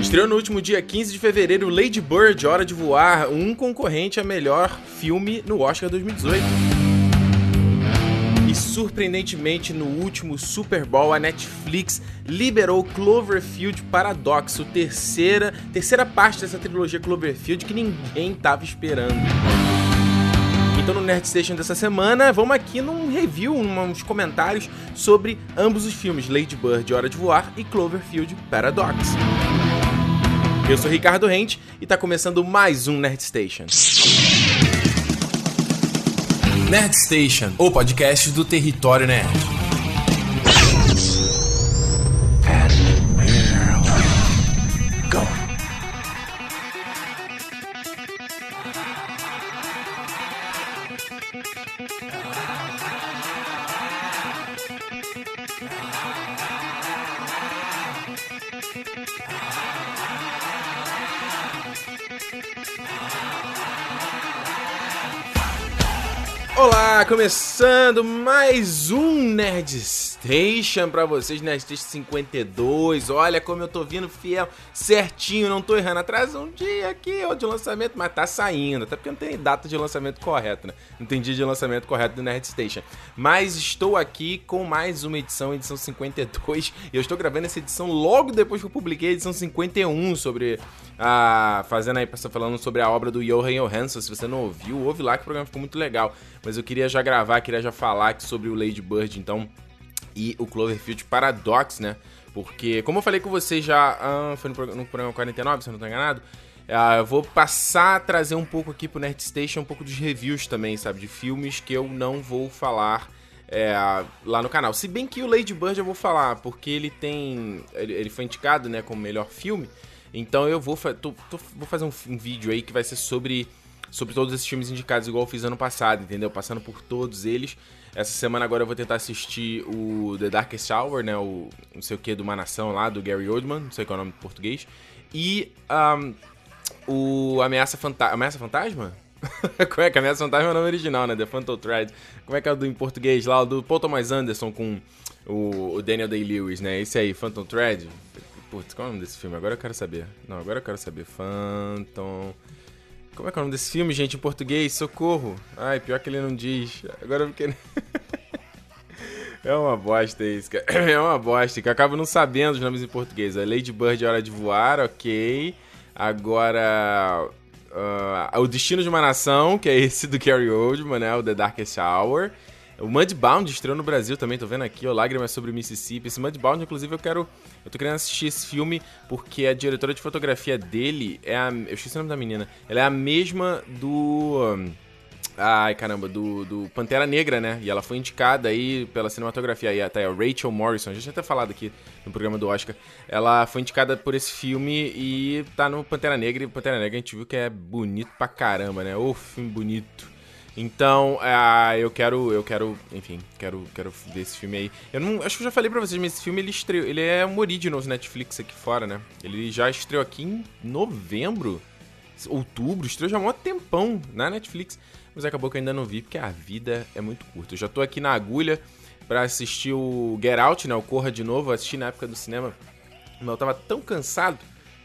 Estreou no último dia 15 de fevereiro Lady Bird, Hora de Voar, um concorrente a melhor filme no Oscar 2018. E surpreendentemente, no último Super Bowl, a Netflix liberou Cloverfield Paradox, a terceira, terceira parte dessa trilogia Cloverfield que ninguém estava esperando. Então no Nerd Station dessa semana, vamos aqui num review, uns comentários sobre ambos os filmes, Lady Bird, Hora de Voar e Cloverfield Paradox. Eu sou Ricardo Rente e tá começando mais um Nerd Station. Nerd Station, o podcast do território nerd. começar. Começando mais um Nerd Station pra vocês, Nerd Station 52. Olha como eu tô vindo fiel, certinho, não tô errando. Atrasa um dia aqui ó, de lançamento, mas tá saindo. Até porque não tem data de lançamento correta, né? Não tem dia de lançamento correto do Nerd Station. Mas estou aqui com mais uma edição, edição 52. E eu estou gravando essa edição logo depois que eu publiquei a edição 51 sobre a. Fazendo aí, falando sobre a obra do Johan Johansson. Se você não ouviu, ouve lá que o programa ficou muito legal. Mas eu queria já gravar, queria já falar aqui sobre o Lady Bird, então, e o Cloverfield Paradox, né? Porque, como eu falei com vocês já, ah, foi no programa, no programa 49, se eu não estou enganado, ah, eu vou passar a trazer um pouco aqui pro Nerd Station, um pouco dos reviews também, sabe? De filmes que eu não vou falar é, lá no canal. Se bem que o Lady Bird eu vou falar, porque ele tem. Ele, ele foi indicado, né, como melhor filme. Então eu vou, tô, tô, vou fazer um, um vídeo aí que vai ser sobre sobre todos esses filmes indicados, igual eu fiz ano passado, entendeu? Passando por todos eles. Essa semana agora eu vou tentar assistir o The Darkest Hour, né? O não sei o que, do Uma Nação lá, do Gary Oldman, não sei qual é o nome em português. E um, o Ameaça, Fanta Ameaça Fantasma? Como é que Ameaça Fantasma é o nome original, né? The Phantom Thread. Como é que é o do em português lá? O do Paul Thomas Anderson com o, Daniel Day-Lewis, né? Esse aí, Phantom Thread. Putz, qual é o nome desse filme? Agora eu quero saber. Não, agora eu quero saber. Phantom... Como é que é o nome desse filme, gente, em português? Socorro! Ai, pior que ele não diz. Agora eu fiquei. é uma bosta isso, cara. É uma bosta, que eu acabo não sabendo os nomes em português. A Lady Bird Hora de Voar, ok. Agora. Uh, o Destino de uma Nação, que é esse do Gary Oldman, né? O The Darkest Hour. O Mudbound estreou no Brasil também, tô vendo aqui, ó, Lágrimas sobre o Mississippi. Esse Mudbound, inclusive, eu quero. Eu tô querendo assistir esse filme porque a diretora de fotografia dele é a. Eu esqueci o nome da menina. Ela é a mesma do. Ai, caramba, do, do Pantera Negra, né? E ela foi indicada aí pela cinematografia. Aí tá Rachel Morrison, a gente já até falado aqui no programa do Oscar. Ela foi indicada por esse filme e tá no Pantera Negra. E Pantera Negra a gente viu que é bonito pra caramba, né? Ô, filme bonito. Então, uh, eu quero, eu quero, enfim, quero, quero ver esse filme aí. Eu não, acho que eu já falei pra vocês, mas esse filme ele estreou, ele é um original Netflix aqui fora, né? Ele já estreou aqui em novembro, outubro, estreou já há um tempão na Netflix, mas acabou que eu ainda não vi porque a vida é muito curta. Eu já tô aqui na agulha para assistir o Get Out, né? O Corra de novo, assisti na época do cinema, mas eu tava tão cansado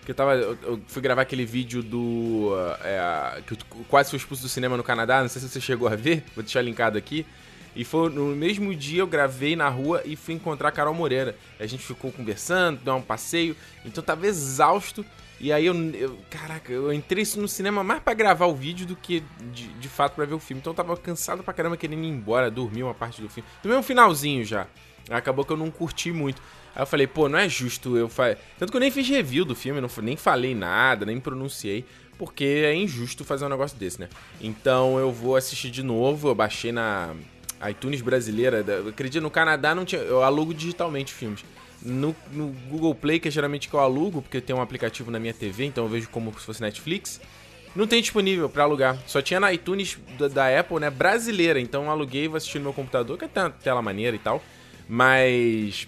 que eu tava. Eu, eu, fui gravar aquele vídeo do. É, que eu quase fui expulso do cinema no Canadá. Não sei se você chegou a ver, vou deixar linkado aqui. E foi no mesmo dia eu gravei na rua e fui encontrar a Carol Moreira. A gente ficou conversando, deu um passeio. Então eu tava exausto. E aí eu, eu, Caraca, eu entrei no cinema mais para gravar o vídeo do que de, de fato para ver o filme. Então eu tava cansado pra caramba querendo ir embora, dormir uma parte do filme. Dormi um finalzinho já. Acabou que eu não curti muito. Aí eu falei, pô, não é justo eu fazer. Tanto que eu nem fiz review do filme, não, nem falei nada, nem pronunciei, porque é injusto fazer um negócio desse, né? Então eu vou assistir de novo, eu baixei na iTunes brasileira. Acredito, no Canadá não tinha. Eu alugo digitalmente filmes. No, no, Google Play, que é geralmente que eu alugo, porque tem um aplicativo na minha TV, então eu vejo como se fosse Netflix. Não tem disponível para alugar. Só tinha na iTunes da, da, Apple, né? Brasileira. Então eu aluguei e vou assistir no meu computador, que uma tela maneira e tal. Mas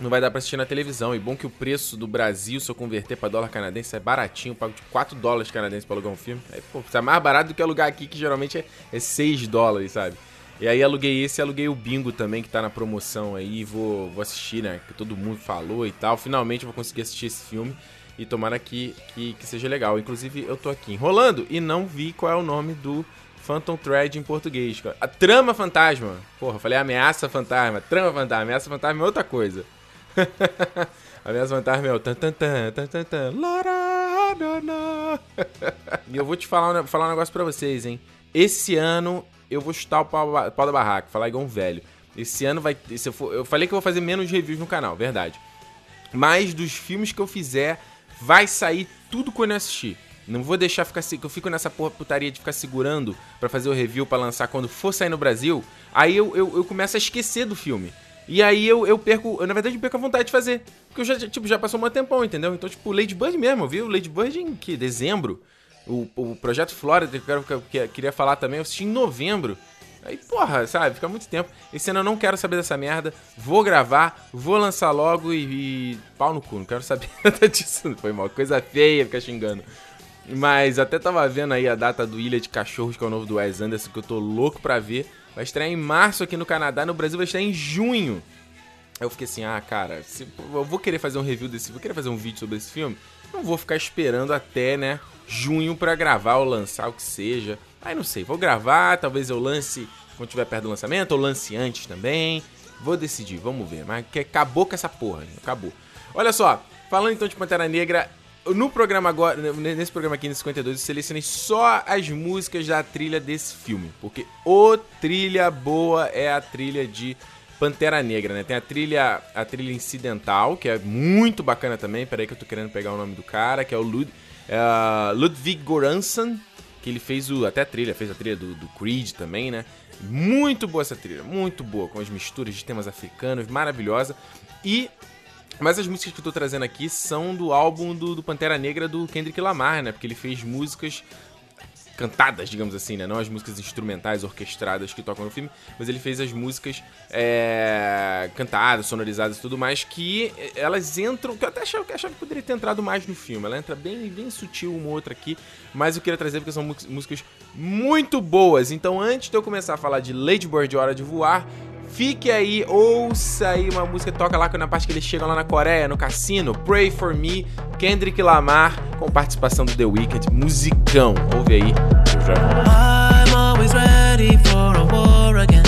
não vai dar pra assistir na televisão. E bom que o preço do Brasil, se eu converter pra dólar canadense, é baratinho. Eu pago de 4 dólares canadenses pra alugar um filme. Aí, pô, tá mais barato do que alugar aqui, que geralmente é, é 6 dólares, sabe? E aí aluguei esse e aluguei o Bingo também, que tá na promoção aí. Vou, vou assistir, né? Que todo mundo falou e tal. Finalmente vou conseguir assistir esse filme. E tomara que, que, que seja legal. Inclusive, eu tô aqui enrolando e não vi qual é o nome do Phantom Thread em português. A trama fantasma. Porra, falei ameaça fantasma. Trama fantasma. Ameaça fantasma é outra coisa. Ameaça fantasma é o tan tan tan tan tan tan. E eu vou te falar, falar um negócio pra vocês, hein. Esse ano eu vou chutar o pau, pau da barraca, falar igual um velho. Esse ano vai. Se eu, for, eu falei que eu vou fazer menos reviews no canal, verdade. Mas dos filmes que eu fizer, vai sair tudo quando eu assistir. Não vou deixar ficar que eu fico nessa porra putaria de ficar segurando para fazer o review para lançar quando for sair no Brasil. Aí eu, eu, eu, começo a esquecer do filme. E aí eu, eu perco, eu, na verdade, eu perco a vontade de fazer. Porque eu já, tipo, já passou um tempão, entendeu? Então, tipo, Lady Bird mesmo, eu vi o em que? Dezembro. O, o Projeto Florida, que eu, quero, que eu queria falar também, eu assisti em novembro. Aí, porra, sabe, fica muito tempo. Esse ano eu não quero saber dessa merda. Vou gravar, vou lançar logo e. e... pau no cu, não quero saber nada disso. Foi mal. Coisa feia ficar xingando. Mas até tava vendo aí a data do Ilha de Cachorros, que é o novo do Wes Anderson, que eu tô louco pra ver. Vai estrear em março aqui no Canadá, no Brasil vai estrear em junho. Eu fiquei assim, ah, cara, se, eu vou querer fazer um review desse, vou querer fazer um vídeo sobre esse filme. Não vou ficar esperando até, né, junho para gravar ou lançar o que seja. Aí não sei, vou gravar, talvez eu lance quando tiver perto do lançamento, ou lance antes também. Vou decidir, vamos ver. Mas que acabou com essa porra, acabou. Olha só, falando então de Pantera Negra, no programa agora, nesse programa aqui no 52, eu selecionei só as músicas da trilha desse filme. Porque o trilha boa é a trilha de Pantera Negra, né? Tem a trilha, a trilha incidental, que é muito bacana também. Peraí que eu tô querendo pegar o nome do cara, que é o Lud, uh, Ludwig Göransson, que ele fez o, até a trilha, fez a trilha do, do Creed também, né? Muito boa essa trilha, muito boa, com as misturas de temas africanos, maravilhosa. E mas as músicas que eu tô trazendo aqui são do álbum do, do, Pantera Negra do Kendrick Lamar, né? Porque ele fez músicas cantadas, digamos assim, né? Não as músicas instrumentais, orquestradas que tocam no filme, mas ele fez as músicas é, cantadas, sonorizadas e tudo mais, que elas entram. Que eu até achava, achava, que poderia ter entrado mais no filme. Ela entra bem, bem sutil uma outra aqui, mas eu queria trazer porque são músicas muito boas. Então, antes de eu começar a falar de Lady Bird Hora de Voar, Fique aí, ouça aí uma música toca lá na parte que eles chegam lá na Coreia, no cassino. Pray for Me, Kendrick Lamar, com participação do The Weeknd. Musicão. Ouve aí. I'm always ready for a war again.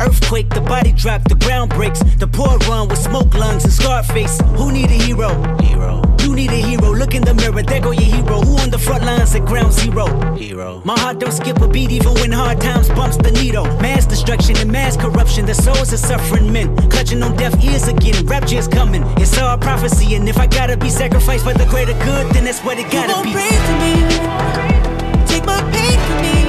Earthquake, the body drop, the ground breaks. The poor run with smoke lungs and scar face. Who need a hero? Hero. You need a hero. Look in the mirror, there go your hero. Who on the front lines at ground zero? Hero. My heart don't skip a beat even when hard times bumps the needle. Mass destruction and mass corruption. The souls of suffering men. Clutching on deaf ears again. Rapture is coming. It's all prophecy. And if I gotta be sacrificed for the greater good, then that's what it gotta gon' be. pray for me, take my pain for me,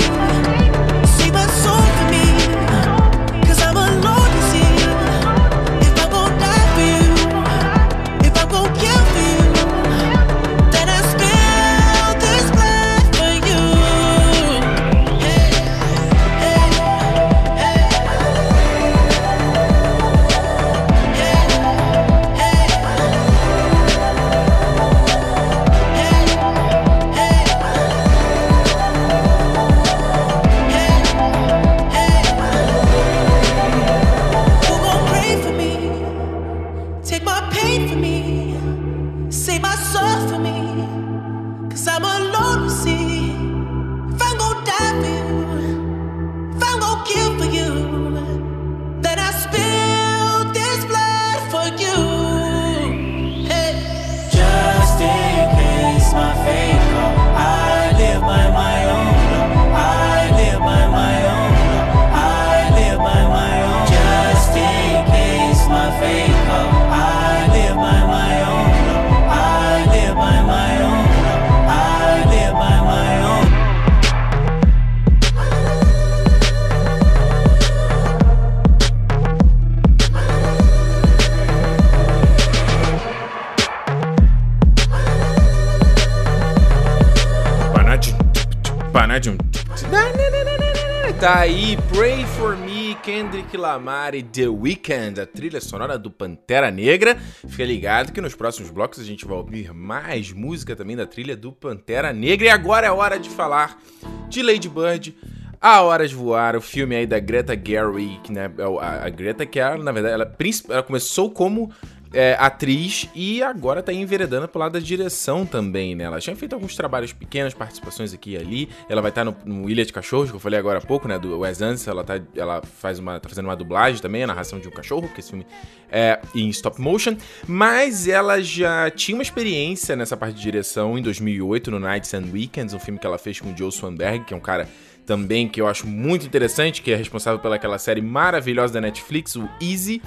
Lamar e The Weeknd, a trilha sonora do Pantera Negra. Fica ligado que nos próximos blocos a gente vai ouvir mais música também da trilha do Pantera Negra. E agora é hora de falar de Lady Bird, A Hora de Voar, o filme aí da Greta Gerwig, né? A, a Greta que ela, na verdade, ela, ela começou como é, atriz e agora tá enveredando pro lado da direção também, né? Ela tinha feito alguns trabalhos pequenos, participações aqui e ali. Ela vai estar tá no, no, Ilha de Cachorros, que eu falei agora há pouco, né? Do Wes Anderson. Ela, tá, ela faz uma, tá fazendo uma dublagem também, a narração de um cachorro, porque esse filme é em stop motion. Mas ela já tinha uma experiência nessa parte de direção em 2008, no Nights and Weekends, um filme que ela fez com o Joe Swanberg, que é um cara também que eu acho muito interessante, que é responsável pelaquela série maravilhosa da Netflix, o Easy.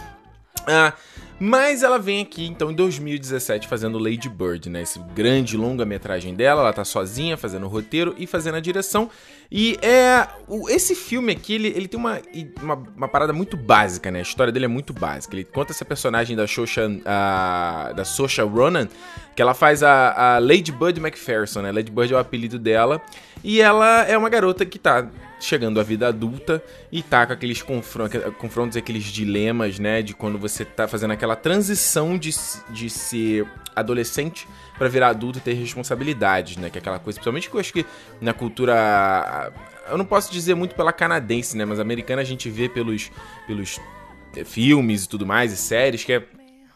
Ah, mas ela vem aqui, então, em 2017, fazendo Lady Bird, né? Esse grande longa-metragem dela. Ela tá sozinha fazendo o roteiro e fazendo a direção. E é. O, esse filme aqui, ele, ele tem uma, uma, uma, parada muito básica, né? A história dele é muito básica. Ele conta essa personagem da Shosha, a, da Sosha Ronan, que ela faz a, a Lady Bird McPherson, né? Lady Bird é o apelido dela. E ela é uma garota que tá chegando à vida adulta e tá com aqueles confrontos, aqueles dilemas, né? De quando você tá fazendo aquela transição de, de ser adolescente para virar adulto e ter responsabilidades, né? Que é aquela coisa, principalmente que eu acho que na cultura. Eu não posso dizer muito pela canadense, né? Mas americana a gente vê pelos, pelos eh, filmes e tudo mais, e séries, que é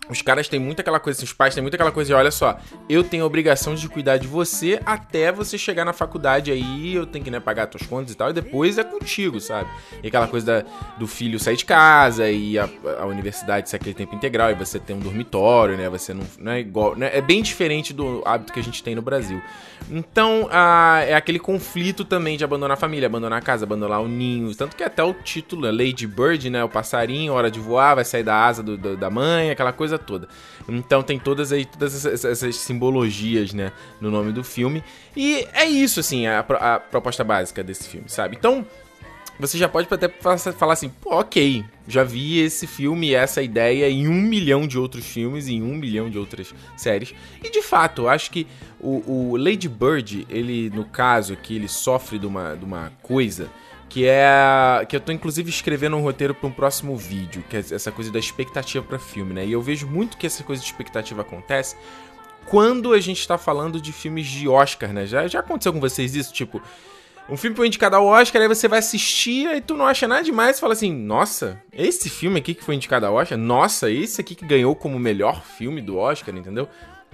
os caras têm muito aquela coisa, os pais têm muito aquela coisa de, olha só, eu tenho a obrigação de cuidar de você até você chegar na faculdade aí, eu tenho que né, pagar tuas contas e tal, e depois é contigo, sabe? E aquela coisa da, do filho sair de casa e a, a universidade ser aquele tempo integral, e você tem um dormitório, né? Você não, não é igual. Né? É bem diferente do hábito que a gente tem no Brasil. Então, a, é aquele conflito também de abandonar a família, abandonar a casa, abandonar o ninho. Tanto que até o título, é Lady Bird, né? O passarinho, hora de voar, vai sair da asa do, do, da mãe, aquela coisa toda. Então tem todas aí todas essas, essas, simbologias, né, no nome do filme. E é isso, assim, a, a proposta básica desse filme, sabe? Então, você já pode até falar assim, ok, já vi esse filme, essa ideia em um milhão de outros filmes, em um milhão de outras séries. E de fato, acho que o, o Lady Bird, ele, no caso aqui, ele sofre de uma, de uma coisa que é que eu tô inclusive escrevendo um roteiro para um próximo vídeo, que é essa coisa da expectativa para filme, né? E eu vejo muito que essa coisa de expectativa acontece quando a gente tá falando de filmes de Oscar, né? Já, já aconteceu com vocês isso, tipo, um filme foi indicado ao Oscar, aí você vai assistir e tu não acha nada demais e fala assim: Nossa, esse filme aqui que foi indicado ao Oscar, nossa, esse aqui que ganhou como melhor filme do Oscar, entendeu?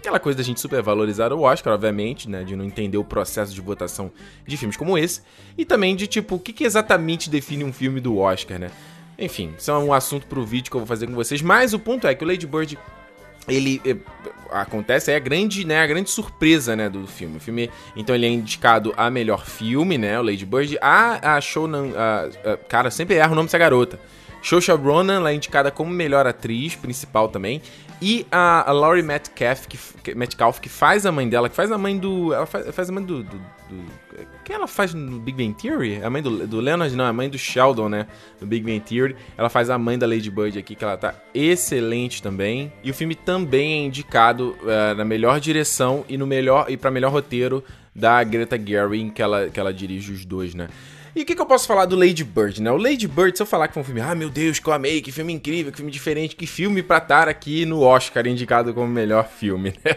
Aquela coisa da gente supervalorizar o Oscar, obviamente, né? De não entender o processo de votação de filmes como esse. E também de, tipo, o que, que exatamente define um filme do Oscar, né? Enfim, isso é um assunto pro vídeo que eu vou fazer com vocês. Mas o ponto é que o Lady Bird ele é, acontece é a grande, né, a grande surpresa, né, do filme. O filme, então ele é indicado a melhor filme, né, o Lady Bird. A a Shonan, a, a, cara, sempre erro o nome dessa garota. Saoirse Ronan, ela é indicada como melhor atriz principal também. E a, Laurie Metcalf que, Metcalf, que faz a mãe dela, que faz a mãe do. Ela faz, faz a mãe do, do, do. Quem ela faz no Big Bang Theory? A mãe do, do Leonard, não, a mãe do Sheldon, né? No Big Bang Theory. Ela faz a mãe da Lady Bird aqui, que ela tá excelente também. E o filme também é indicado uh, na melhor direção e no melhor e para melhor roteiro da Greta Gerwig, que ela, que ela dirige os dois, né? E o que, que, eu posso falar do Lady Bird, né? O Lady Bird, se eu falar que foi um filme, ah, meu Deus, que eu amei, que filme incrível, que filme diferente, que filme pra estar aqui no Oscar indicado como melhor filme, né?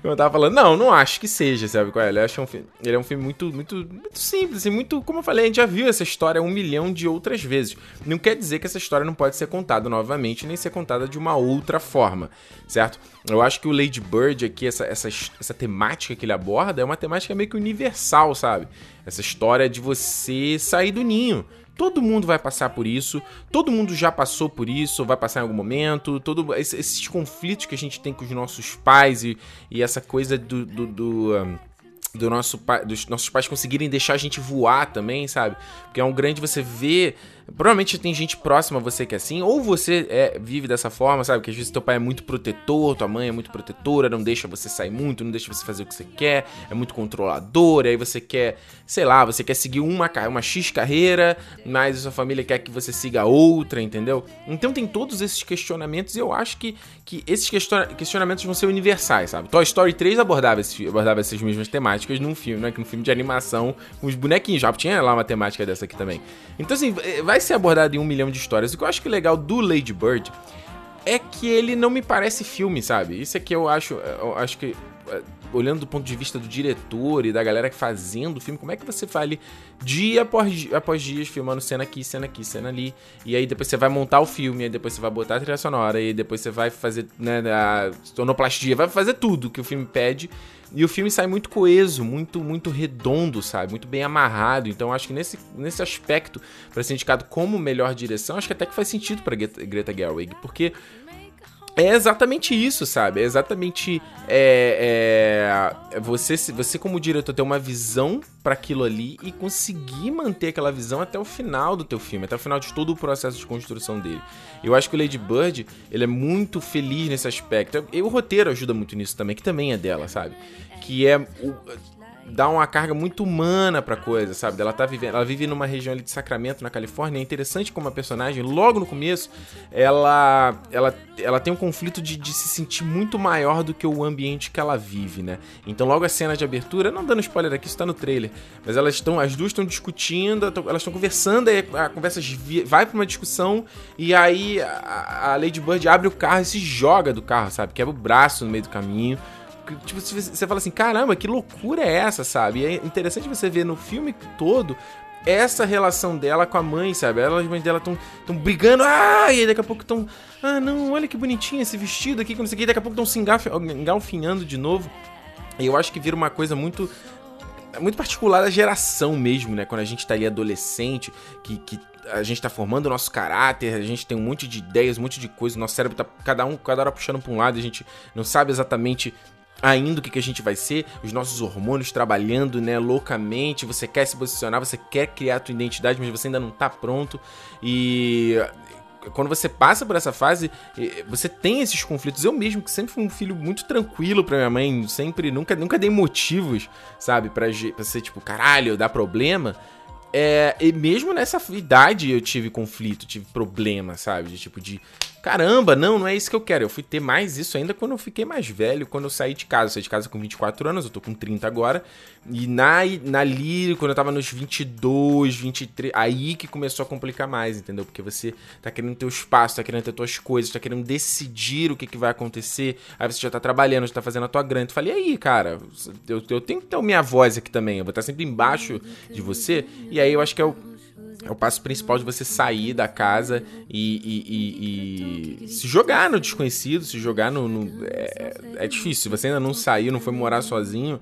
Como eu tava falando, não, não acho que seja, sabe qual é? Ele, acho um filme, ele é um filme muito, muito, muito simples, assim, muito, como eu falei, a gente já viu essa história um milhão de outras vezes. Não quer dizer que essa história não pode ser contada novamente, nem ser contada de uma outra forma, certo? Eu acho que o Lady Bird aqui, essa, essa, essa temática que ele aborda, é uma temática meio que universal, sabe? Essa história de você sair do ninho. Todo mundo vai passar por isso, todo mundo já passou por isso, vai passar em algum momento, todo esses conflitos que a gente tem com os nossos pais e, e essa coisa do, do, do um, do nosso, dos nossos pais conseguirem deixar a gente voar também, sabe? Porque é um grande você ver. Provavelmente tem gente próxima a você que é assim, ou você é, vive dessa forma, sabe? Que às vezes teu pai é muito protetor, tua mãe é muito protetora, não deixa você sair muito, não deixa você fazer o que você quer, é muito controlador, aí você quer, sei lá, você quer seguir uma, uma X carreira, mas a sua família quer que você siga outra, entendeu? Então tem todos esses questionamentos e eu acho que, que esses questionamentos vão ser universais, sabe? Toy Story 3 abordava, esse, abordava essas mesmas temáticas num filme, né? Num filme de animação, com os bonequinhos. Já tinha lá uma temática dessa aqui também. Então, assim, eh, vai ser abordado em um milhão de histórias. O que eu acho que é legal do Lady Bird é que ele não me parece filme, sabe? Isso é que eu acho. Eu acho que eh, olhando do ponto de vista do diretor e da galera fazendo o filme, como é que você faz dia após dia, após dias filmando cena aqui, cena aqui, cena ali, e aí depois você vai montar o filme, aí depois você vai botar a trilha sonora, e depois você vai fazer né, a sonoplastia, vai fazer tudo que o filme pede. E o filme sai muito coeso, muito muito redondo, sabe? Muito bem amarrado. Então acho que nesse, nesse aspecto, para ser indicado como melhor direção, acho que até que faz sentido para Greta Gerwig, porque é exatamente isso, sabe? É exatamente é, é, você, você como diretor ter uma visão para aquilo ali e conseguir manter aquela visão até o final do teu filme, até o final de todo o processo de construção dele. Eu acho que o Lady Bird ele é muito feliz nesse aspecto. E o roteiro ajuda muito nisso também, que também é dela, sabe? Que é o, dá uma carga muito humana pra coisa, sabe? Ela tá vivendo, ela vive numa região ali de Sacramento, na Califórnia. É interessante como a personagem, logo no começo, ela ela, ela tem um conflito de, de se sentir muito maior do que o ambiente que ela vive, né? Então, logo a cena de abertura, não dando spoiler aqui, isso tá no trailer, mas elas estão, as duas estão discutindo, elas estão conversando, aí a conversa vai pra uma discussão e aí a, a Lady Bird abre o carro e se joga do carro, sabe? Quebra o braço no meio do caminho tipo, você fala assim, caramba, que loucura é essa, sabe? E é interessante você ver no filme todo essa relação dela com a mãe, sabe? Ela e a mãe dela estão tão brigando, ah, e daqui a pouco estão, ah, não, olha que bonitinho esse vestido aqui, que não sei o que, daqui a pouco estão se engalfinhando de novo. E eu acho que vira uma coisa muito muito particular da geração mesmo, né? Quando a gente tá ali adolescente, que, que a gente tá formando o nosso caráter, a gente tem um monte de ideias, um monte de coisas, nosso cérebro tá cada um, cada hora puxando pra um lado, a gente não sabe exatamente ainda o que, que a gente vai ser, os nossos hormônios trabalhando, né, loucamente, você quer se posicionar, você quer criar a tua identidade, mas você ainda não tá pronto. E quando você passa por essa fase, você tem esses conflitos. Eu mesmo, que sempre fui um filho muito tranquilo pra minha mãe, sempre, nunca, nunca dei motivos, sabe, pra, pra ser tipo, caralho, dá problema. É, e mesmo nessa idade eu tive conflito, tive problema, sabe? De tipo, de caramba, não, não é isso que eu quero. Eu fui ter mais isso ainda quando eu fiquei mais velho, quando eu saí de casa. Eu saí de casa com 24 anos, eu tô com 30 agora. E na, na ali, quando eu tava nos 22, 23, aí que começou a complicar mais, entendeu? Porque você tá querendo ter o espaço, tá querendo ter tuas coisas, tá querendo decidir o que, que vai acontecer. Aí você já tá trabalhando, já tá fazendo a tua grana. Tu falei, e aí, cara, eu, eu tenho que ter minha voz aqui também. Eu vou estar sempre embaixo de você. E aí eu acho que é o é o passo principal de você sair da casa e, e, e, e se jogar no desconhecido, se jogar no. no é, é, difícil. Se você ainda não saiu, não foi morar sozinho,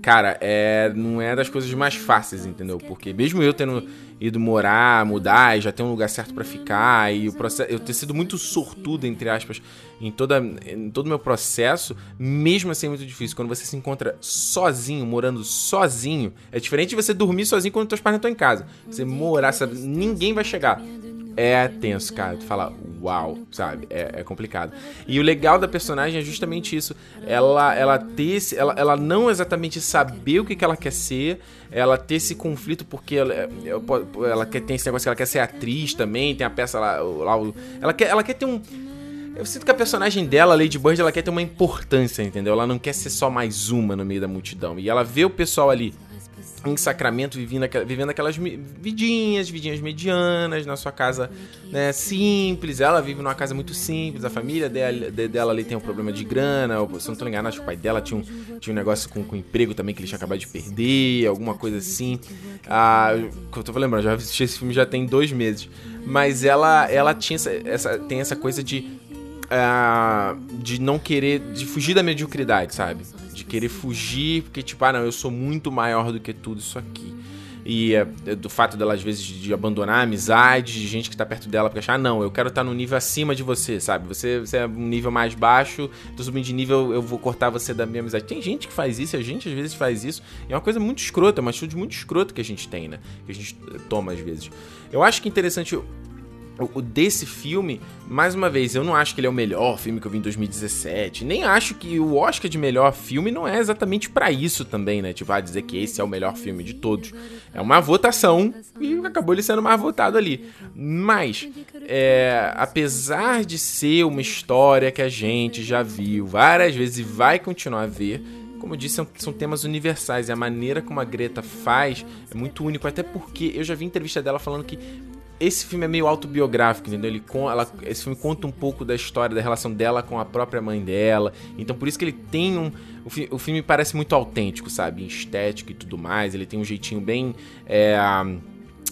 cara, é, não é das coisas mais fáceis, entendeu? Porque mesmo eu tendo ido morar, mudar e já ter um lugar certo para ficar e o processo, eu ter sido muito sortudo entre aspas em toda em todo o meu processo, mesmo assim é muito difícil quando você se encontra sozinho, morando sozinho. É diferente de você dormir sozinho quando teus pais não estão em casa. Você morar, sabe, ninguém vai chegar é tenso, cara. Tu fala, uau, sabe? É, é, complicado. E o legal da personagem é justamente isso. Ela, ela ter esse, ela, ela não exatamente saber o que, que ela quer ser, ela ter esse conflito porque ela, ela quer, tem esse negócio que ela quer ser atriz também, tem a peça lá, lá ela, quer, ela quer ter um. Eu sinto que a personagem dela, Lady Bird, ela quer ter uma importância, entendeu? Ela não quer ser só mais uma no meio da multidão. E ela vê o pessoal ali em Sacramento vivendo, vivendo aquelas vidinhas, vidinhas medianas, na sua casa né, simples. Ela vive numa casa muito simples, a família dela, dela ali tem um problema de grana. Se eu não tô enganado, acho que o pai dela tinha um, tinha um negócio com, com emprego também que ele tinha acabado de perder, alguma coisa assim. Ah, eu tô lembrando, já assisti esse filme já tem dois meses. Mas ela, ela tinha essa, essa tem essa coisa de. Uh, de não querer. de fugir da mediocridade, sabe? De querer fugir, porque tipo, ah não, eu sou muito maior do que tudo isso aqui. E é, do fato dela, às vezes, de abandonar a amizade, de gente que tá perto dela, porque achar, ah, não, eu quero estar tá no nível acima de você, sabe? Você, você é um nível mais baixo, tô subindo de nível, eu vou cortar você da minha amizade. Tem gente que faz isso, a gente às vezes faz isso, é uma coisa muito escrota, é uma atitude muito escrota que a gente tem, né? Que a gente toma às vezes. Eu acho que é interessante o, desse filme, mais uma vez, eu não acho que ele é o melhor filme que eu vi em 2017. Nem acho que o Oscar de melhor filme não é exatamente para isso também, né? Tipo, ah, dizer que esse é o melhor filme de todos. É uma votação e acabou ele sendo mais votado ali. Mas, é, apesar de ser uma história que a gente já viu várias vezes e vai continuar a ver, como eu disse, são, são temas universais. E a maneira como a Greta faz é muito único. Até porque eu já vi entrevista dela falando que esse filme é meio autobiográfico, entendeu? Ele, ela, esse filme conta um pouco da história, da relação dela com a própria mãe dela. Então por isso que ele tem um. O, fi, o filme parece muito autêntico, sabe? Em estética e tudo mais. Ele tem um jeitinho bem. É,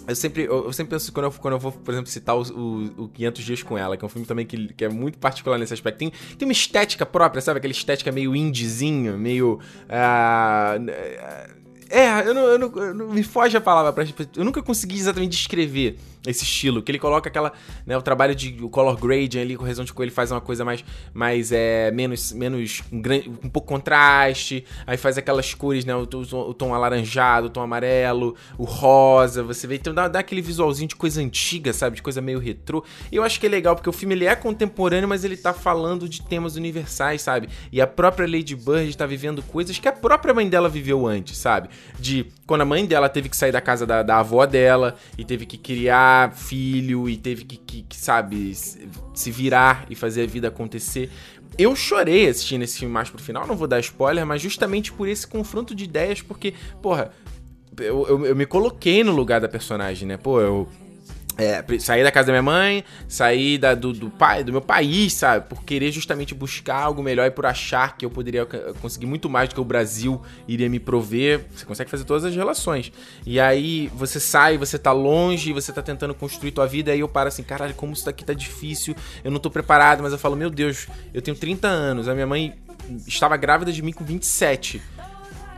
eu sempre, eu, sempre penso quando eu, quando eu vou, por exemplo, citar o, o, o 500 Dias com Ela, que é um filme também que, que é muito particular nesse aspecto. Tem, tem uma estética própria, sabe? Aquela estética meio indiezinho, meio. Uh, é, eu não, eu não, eu não, me foge a palavra Eu nunca consegui exatamente descrever esse estilo. Que ele coloca aquela. Né, o trabalho de o color grading ali, com o Horizonte ele faz uma coisa mais. mais é, menos. menos um, um pouco contraste. Aí faz aquelas cores, né? O, o, o, tom alaranjado, o tom amarelo, o rosa. Você vê. Então dá, dá aquele visualzinho de coisa antiga, sabe? De coisa meio retrô. E eu acho que é legal, porque o filme ele é contemporâneo, mas ele tá falando de temas universais, sabe? E a própria Lady Bird tá vivendo coisas que a própria mãe dela viveu antes, sabe? de quando a mãe dela teve que sair da casa da, da avó dela e teve que criar filho e teve que, que, que, sabe, se virar e fazer a vida acontecer. Eu chorei assistindo esse filme mais pro final, não vou dar spoiler, mas justamente por esse confronto de ideias, porque, porra, eu, eu, eu me coloquei no lugar da personagem, né? Pô, eu é, sair da casa da minha mãe, sair da, do, do, pai, do meu país, sabe? Por querer justamente buscar algo melhor e por achar que eu poderia conseguir muito mais do que o Brasil iria me prover. Você consegue fazer todas as relações. E aí você sai, você tá longe, você tá tentando construir tua vida, aí eu paro assim, caralho, como isso daqui tá difícil, eu não tô preparado, mas eu falo, meu Deus, eu tenho 30 anos, a minha mãe estava grávida de mim com 27.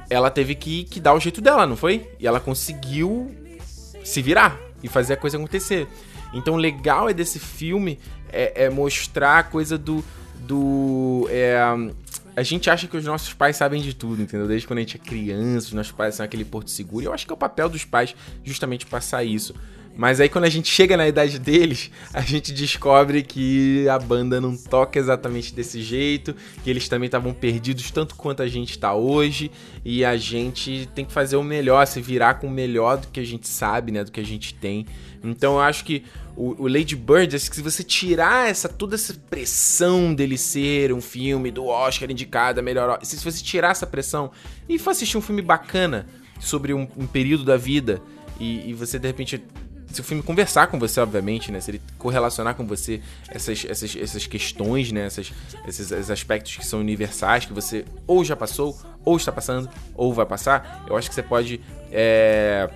Ela teve que, que dar o jeito dela, não foi? E ela conseguiu se virar e fazer a coisa acontecer. Então, o legal é desse filme é, é mostrar a coisa do. do é, a gente acha que os nossos pais sabem de tudo, entendeu? Desde quando a gente é criança, os nossos pais são aquele porto seguro. E eu acho que é o papel dos pais justamente passar isso. Mas aí quando a gente chega na idade deles, a gente descobre que a banda não toca exatamente desse jeito, que eles também estavam perdidos tanto quanto a gente está hoje, e a gente tem que fazer o melhor, se virar com o melhor do que a gente sabe, né, do que a gente tem. Então eu acho que o, o Lady Bird, se você tirar essa toda essa pressão dele ser um filme do Oscar indicado a melhor, se você tirar essa pressão e for assistir um filme bacana sobre um, um período da vida e, e você de repente se o filme conversar com você, obviamente, né? Se ele correlacionar com você essas, essas, essas questões, né? Essas, esses, esses aspectos que são universais, que você ou já passou, ou está passando, ou vai passar, eu acho que você pode. É,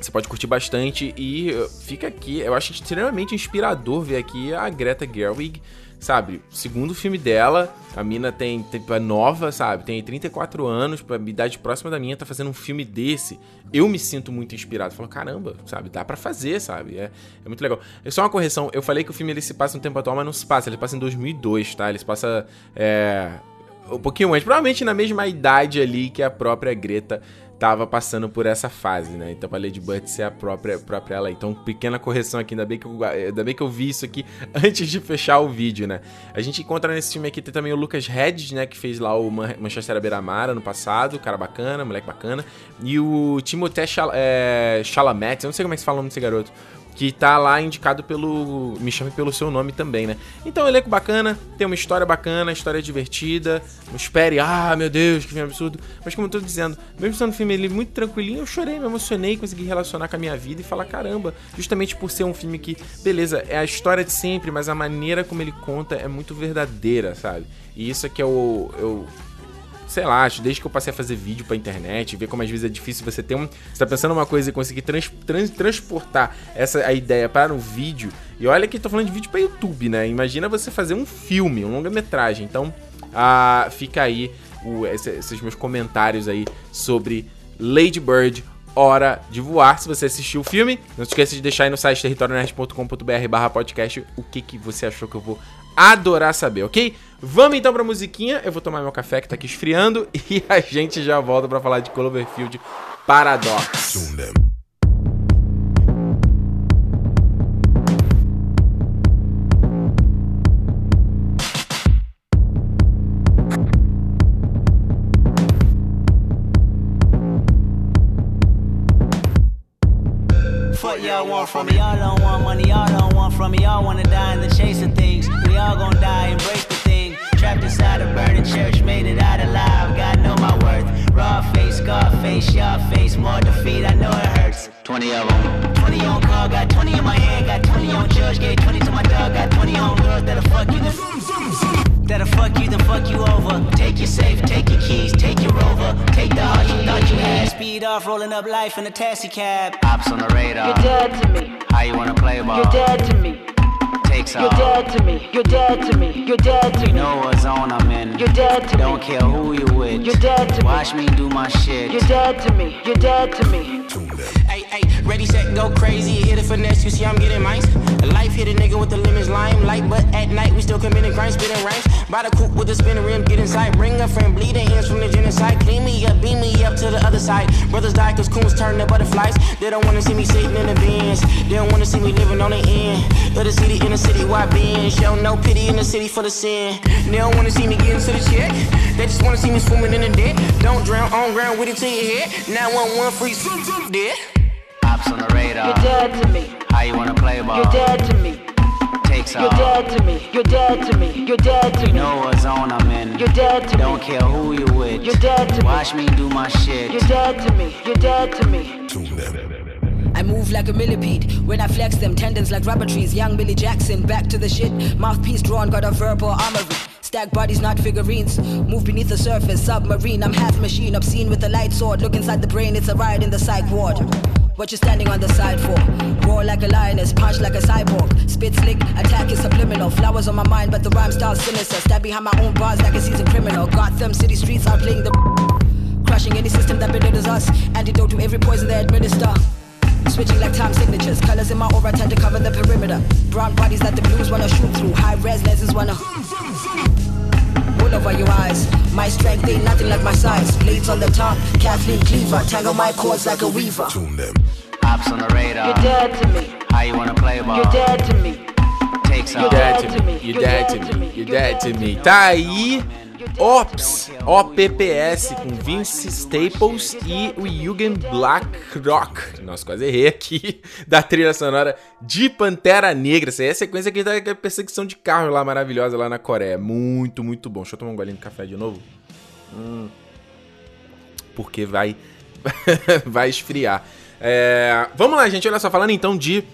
você pode curtir bastante e fica aqui. Eu acho extremamente inspirador ver aqui a Greta Gerwig sabe, segundo filme dela, a mina tem, tem é nova, sabe, tem 34 anos, pra idade próxima da minha, tá fazendo um filme desse. Eu me sinto muito inspirado. Falo, caramba, sabe, dá para fazer, sabe? É, é muito legal. É só uma correção, eu falei que o filme ele se passa no tempo atual, mas não se passa, ele passa em 2002, tá? Ele se passa é, um pouquinho antes, provavelmente na mesma idade ali que a própria Greta tava passando por essa fase, né? Então, pra Lady Bird ser a própria, própria ela. Então, pequena correção aqui, ainda bem, que eu, ainda bem que eu vi isso aqui antes de fechar o vídeo, né? A gente encontra nesse filme aqui tem também o Lucas Hedges, né? Que fez lá o Manchester Beira-Mar no passado, cara bacana, moleque bacana. E o Timothée é, Chalamet, eu não sei como é que se fala o nome desse garoto que tá lá indicado pelo. Me chame pelo seu nome também, né? Então, elenco bacana, tem uma história bacana, história divertida. Não espere, ah, meu Deus, que filme absurdo. Mas, como eu tô dizendo, mesmo sendo um filme ele muito tranquilinho, eu chorei, me emocionei, consegui relacionar com a minha vida e falar, caramba, justamente por ser um filme que, beleza, é a história de sempre, mas a maneira como ele conta é muito verdadeira, sabe? E isso é que é o. Eu, sei lá, desde que eu passei a fazer vídeo pra internet, ver como às vezes é difícil você ter um. Você tá pensando uma coisa e conseguir trans, trans, transportar essa a ideia para um vídeo. E olha que tô falando de vídeo pra YouTube, né? Imagina você fazer um filme, um longa-metragem. Então, ah, fica aí o, esses meus comentários aí sobre Lady Bird. Hora de voar. Se você assistiu o filme, não se esqueça de deixar aí no site territorionerd.com.br barra podcast o que, que você achou que eu vou adorar saber, ok? Vamos então pra musiquinha. Eu vou tomar meu café que tá aqui esfriando e a gente já volta para falar de Cloverfield Paradox. y'all want from me. Y'all don't want money, y'all don't want from me. Y'all wanna die in the chase of things. We all gonna die and break the thing. Trapped inside a burning church, made it out alive. God know my word. Raw face, scar face, sharp face, more defeat, I know it hurts. 20 of them. 20 on call, got 20 in my hand, got 20 on judge, gave 20 to my dog, got 20 on girls that'll fuck you, then that'll fuck you, then fuck you over. Take your safe, take your keys, take your rover, take the heart you thought you had. Speed off, rolling up life in a taxi cab. Ops on the radar. You're dead to me. How you wanna play ball? You're dead to me. Takes You're dead to me. You're dead to me. You're dead to me. You me. know what zone I'm in. You're dead to me. Don't care who you with. You're dead to me. Watch me do my shit. You're dead to me. You're dead to me. Ready, set, go crazy. Hit it finesse, you see I'm getting mice. Life hit a nigga with the lemons, limelight. But at night, we still committing crimes, spitting rhymes. By the coupe with the spinning rim, get inside. Bring a friend, bleeding hands from the genocide. Clean me up, beam me up to the other side. Brothers die cause coons turn to butterflies. They don't wanna see me sitting in the bins. They don't wanna see me living on the end of the city in the city. Why being? Show no pity in the city for the sin. They don't wanna see me getting to the check. They just wanna see me swimming in the dead. Don't drown on ground with it to your head. 911 free, dead. Ops on the radar. You're dead to me. How you wanna play ball? You're dead to me. Takes You're dead to me. You're dead to me. You're dead to You me. know what zone I'm in. You're dead to me. Don't care who you with. You're dead to me. Watch me do my shit. You're dead to me. You're dead to me. I move like a millipede when I flex them tendons like rubber trees. Young Billy Jackson, back to the shit. Mouthpiece drawn, got a verbal armory. Stack bodies, not figurines. Move beneath the surface, submarine. I'm half machine, obscene with a light sword. Look inside the brain, it's a riot in the psych ward. What you standing on the side for? Roar like a lioness, punch like a cyborg. Spit slick, attack is subliminal. Flowers on my mind, but the rhyme style sinister. Stab behind my own bars like a seasoned criminal. Gotham City streets are playing the Crushing any system that belittles us. Antidote to every poison they administer. Switching like time signatures. Colors in my aura tend to cover the perimeter. Brown bodies that the blues wanna shoot through. High res lenses wanna. Wool over your eyes. My strength ain't nothing like my size. Blades on the top, Kathleen Cleaver. Tangle my cords like a weaver. Tune them. Ops on the radar. You're dead to me. How you wanna play ball? You're dead to me. Takes You're off. dead Dead to to me. me, you You're dead dead to to me, me. you You're dead dead to to me. me. Tá aí Ops, OPPS com Vince Staples e o Eugen Blackrock. Nossa, quase errei aqui. Da trilha sonora de Pantera Negra. Essa é a sequência aqui da perseguição de carro lá maravilhosa lá na Coreia. Muito, muito bom. Deixa eu tomar um golinho de café de novo. Hum. Porque vai, vai esfriar. É, vamos lá, gente. Olha só, falando então de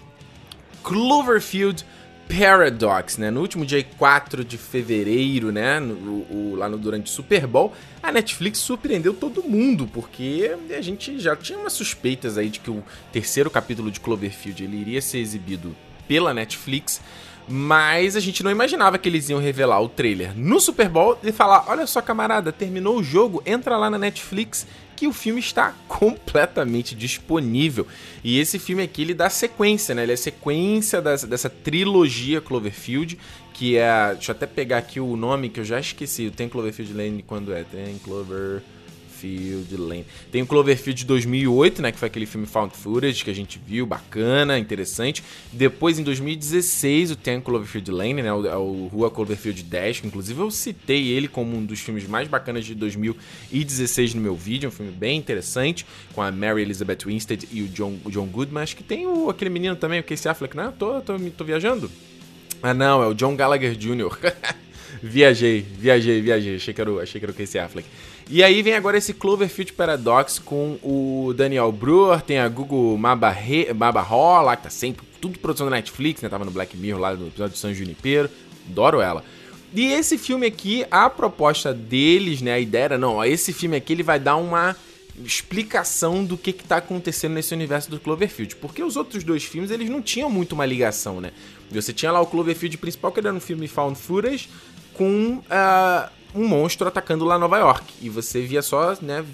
Cloverfield Paradox, né? No último dia 4 de fevereiro, né? No, o- lá no, durante o Super Bowl, a Netflix surpreendeu todo mundo, porque a gente já tinha umas suspeitas aí de que o terceiro capítulo de Cloverfield ele iria ser exibido pela Netflix, mas a gente não imaginava que eles iam revelar o trailer no Super Bowl e falar: olha só, camarada, terminou o jogo, entra lá na Netflix que o filme está completamente disponível. E esse filme aqui ele dá sequência, né? Ele é sequência dessa, dessa trilogia Cloverfield, que é. Deixa eu até pegar aqui o nome que eu já esqueci. Tem Cloverfield Lane quando é? Tem Cloverfield Lane. Tem o Cloverfield 2008, né? Que foi aquele filme Found Footage que a gente viu, bacana, interessante. Depois, em 2016, o Tem Cloverfield Lane, né? O, o Rua Cloverfield 10, que inclusive eu citei ele como um dos filmes mais bacanas de 2016 no meu vídeo. Um filme bem interessante, com a Mary Elizabeth Winstead e o John, o John Goodman. Acho que tem o, aquele menino também, o Casey Affleck, né? Tô, tô, tô viajando? Ah, não, é o John Gallagher Jr. viajei, viajei, viajei. Achei que, era o, achei que era o Casey Affleck. E aí vem agora esse Cloverfield Paradox com o Daniel Brewer, tem a Google Mabarre- Mabarro lá, que tá sempre tudo produção da Netflix, né? Tava no Black Mirror lá no episódio de San Junipero. Adoro ela. E esse filme aqui, a proposta deles, né? A ideia era, não, ó, esse filme aqui ele vai dar uma explicação do que, que tá acontecendo nesse universo do Cloverfield. Porque os outros dois filmes, eles não tinham muito uma ligação, né? Você tinha lá o Cloverfield principal, que era um filme found footage, com ah, um monstro atacando lá Nova York. E você via só, né,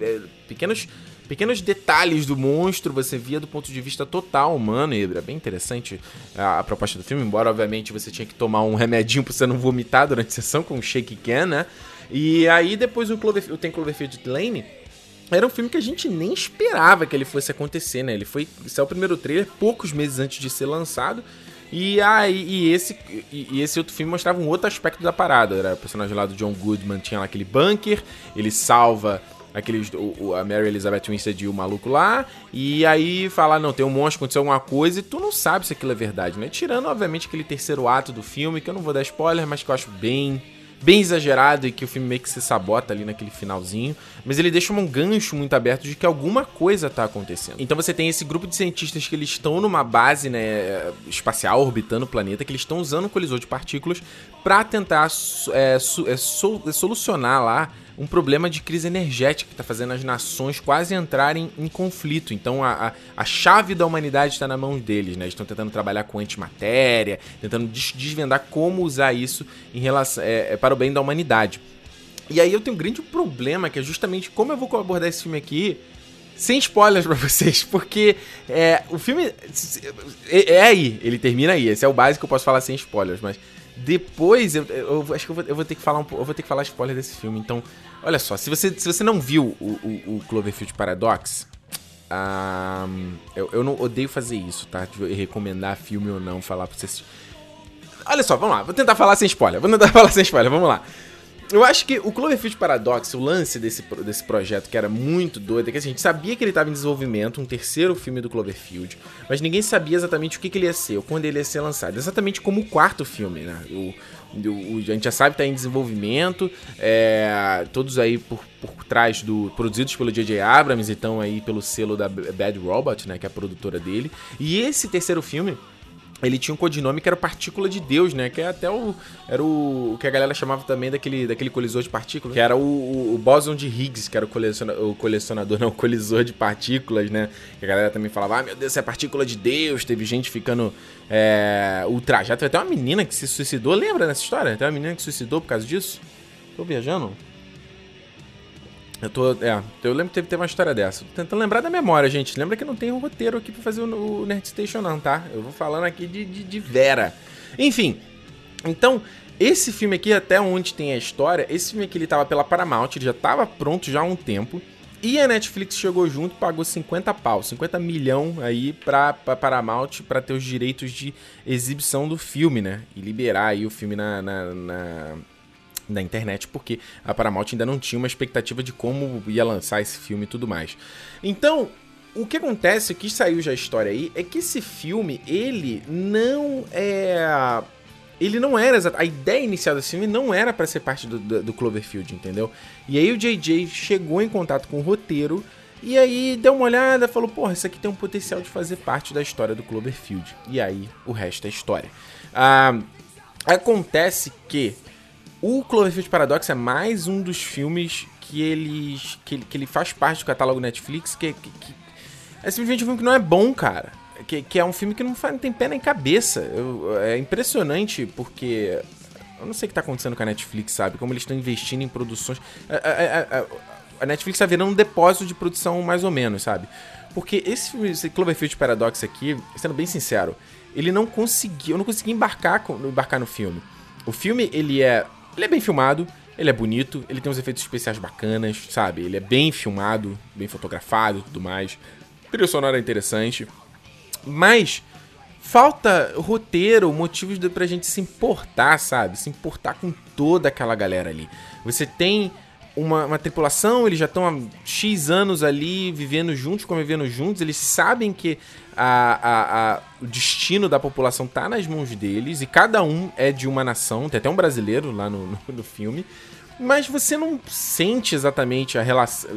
eh, pequenos, pequenos detalhes do monstro, você via do ponto de vista total humano, e era bem interessante a, proposta do filme, embora, obviamente, você tinha que tomar um remedinho pra você não vomitar durante a sessão, com um shake can, né? E aí, depois o, Cloverfield, o Tem Cloverfield Lane, era um filme que a gente nem esperava que ele fosse acontecer, né? Ele foi. Isso é o primeiro trailer, poucos meses antes de ser lançado. E aí, e esse, e, e esse outro filme mostrava um outro aspecto da parada. Era o personagem lá do John Goodman, tinha lá aquele bunker, ele salva aqueles, o- a Mary Elizabeth Winstead e o maluco lá, e aí fala, não, tem um monstro, aconteceu alguma coisa, e tu não sabe se aquilo é verdade, né? Tirando, obviamente, aquele terceiro ato do filme, que eu não vou dar spoiler, mas que eu acho bem bem exagerado e que o filme meio que se sabota ali naquele finalzinho, mas ele deixa um gancho muito aberto de que alguma coisa tá acontecendo. Então você tem esse grupo de cientistas que eles estão numa base, né, espacial orbitando o planeta, que eles estão usando o colisor de partículas para tentar é, su- é, sol- solucionar lá um problema de crise energética que está fazendo as nações quase entrarem em conflito. Então a, a, a chave da humanidade está na mão deles, né? Eles estão tentando trabalhar com antimatéria, tentando des- desvendar como usar isso em relação, é, é, para o bem da humanidade. E aí eu tenho um grande problema, que é justamente como eu vou abordar esse filme aqui sem spoilers pra vocês, porque é, o filme é, é aí, ele termina aí. Esse é o básico que eu posso falar sem spoilers, mas depois eu, eu acho que eu vou, eu vou ter que falar um, eu vou ter que falar spoiler desse filme. Então, olha só, se você, se você não viu o, o, o Cloverfield Paradox, ah, eu, eu não odeio fazer isso, tá? De recomendar filme ou não, falar pra você assistir. Olha só, vamos lá, vou tentar falar sem spoiler. Vou tentar falar sem spoiler, vamos lá. Eu acho que o Cloverfield Paradox, o lance desse, desse projeto que era muito doido, é que assim, a gente sabia que ele estava em desenvolvimento, um terceiro filme do Cloverfield, mas ninguém sabia exatamente o que, que ele ia ser, ou quando ele ia ser lançado. Exatamente como o quarto filme, né? O, o- a gente já sabe que tá em desenvolvimento, é, todos aí por, por trás do. produzidos pelo J.J. Abrams e estão aí pelo selo da Bad Robot, né? Que é a produtora dele. E esse terceiro filme ele tinha um codinome que era Partícula de Deus, né? Que é até o. Era o, o que a galera chamava também daquele, daquele colisor de partículas. Que era o, o, o de Higgs, que era o, coleciona, o colecionador, não, o colisor de partículas, né? Que a galera também falava, ah, meu Deus, é partícula de Deus. Teve gente ficando é, ultrajada. Teve até uma menina que se suicidou. Lembra dessa história? Tem uma menina que se suicidou por causa disso? Tô viajando? Eu tô. É, eu lembro que teve, teve uma história dessa. Tô tentando lembrar da memória, gente. Lembra que não tem um roteiro aqui pra fazer o, o Nerd Station, não, tá? Eu vou falando aqui de, de, de Vera. Enfim. Então, esse filme aqui, até onde tem a história, esse filme aqui ele tava pela Paramount, ele já tava pronto já há um tempo. E a Netflix chegou junto pagou 50 pau, 50 milhão aí pra, pra Paramount pra ter os direitos de exibição do filme, né? E liberar aí o filme na- na- na, na internet, porque a Paramount ainda não tinha uma expectativa de como ia lançar esse filme e tudo mais. Então, o que acontece, que saiu já a história aí, é que esse filme, ele não é... Ele não era. A ideia inicial desse filme não era pra ser parte do, do, do Cloverfield, entendeu? E aí o JJ chegou em contato com o roteiro e aí deu uma olhada falou: Porra, isso aqui tem um potencial de fazer parte da história do Cloverfield. E aí o resto é história. Ah, acontece que o Cloverfield Paradox é mais um dos filmes que eles que, ele- que ele faz parte do catálogo Netflix que, que, que é simplesmente um filme que não é bom, cara. Que, que é um filme que não, faz, não tem pé nem cabeça. Eu- é impressionante porque eu não sei o que tá acontecendo com a Netflix, sabe? Como eles estão investindo em produções. A, a- a- a- Netflix tá virando um depósito de produção mais ou menos, sabe? Porque esse, esse Cloverfield Paradox aqui, sendo bem sincero, ele não conseguiu, eu não consegui embarcar, embarcar no filme. O filme, ele é, ele é bem filmado, ele é bonito, ele tem uns efeitos especiais bacanas, sabe? Ele é bem filmado, bem fotografado e tudo mais. A trilha sonora é interessante. Mas falta roteiro, motivos pra gente se importar, sabe? Se importar com toda aquela galera ali. Você tem uma, uma tripulação, eles já estão há X anos ali vivendo juntos, convivendo juntos, eles sabem que a, a- a- o destino da população tá nas mãos deles e cada um é de uma nação, tem até um brasileiro lá no, no, no filme. Mas você não sente exatamente a relação,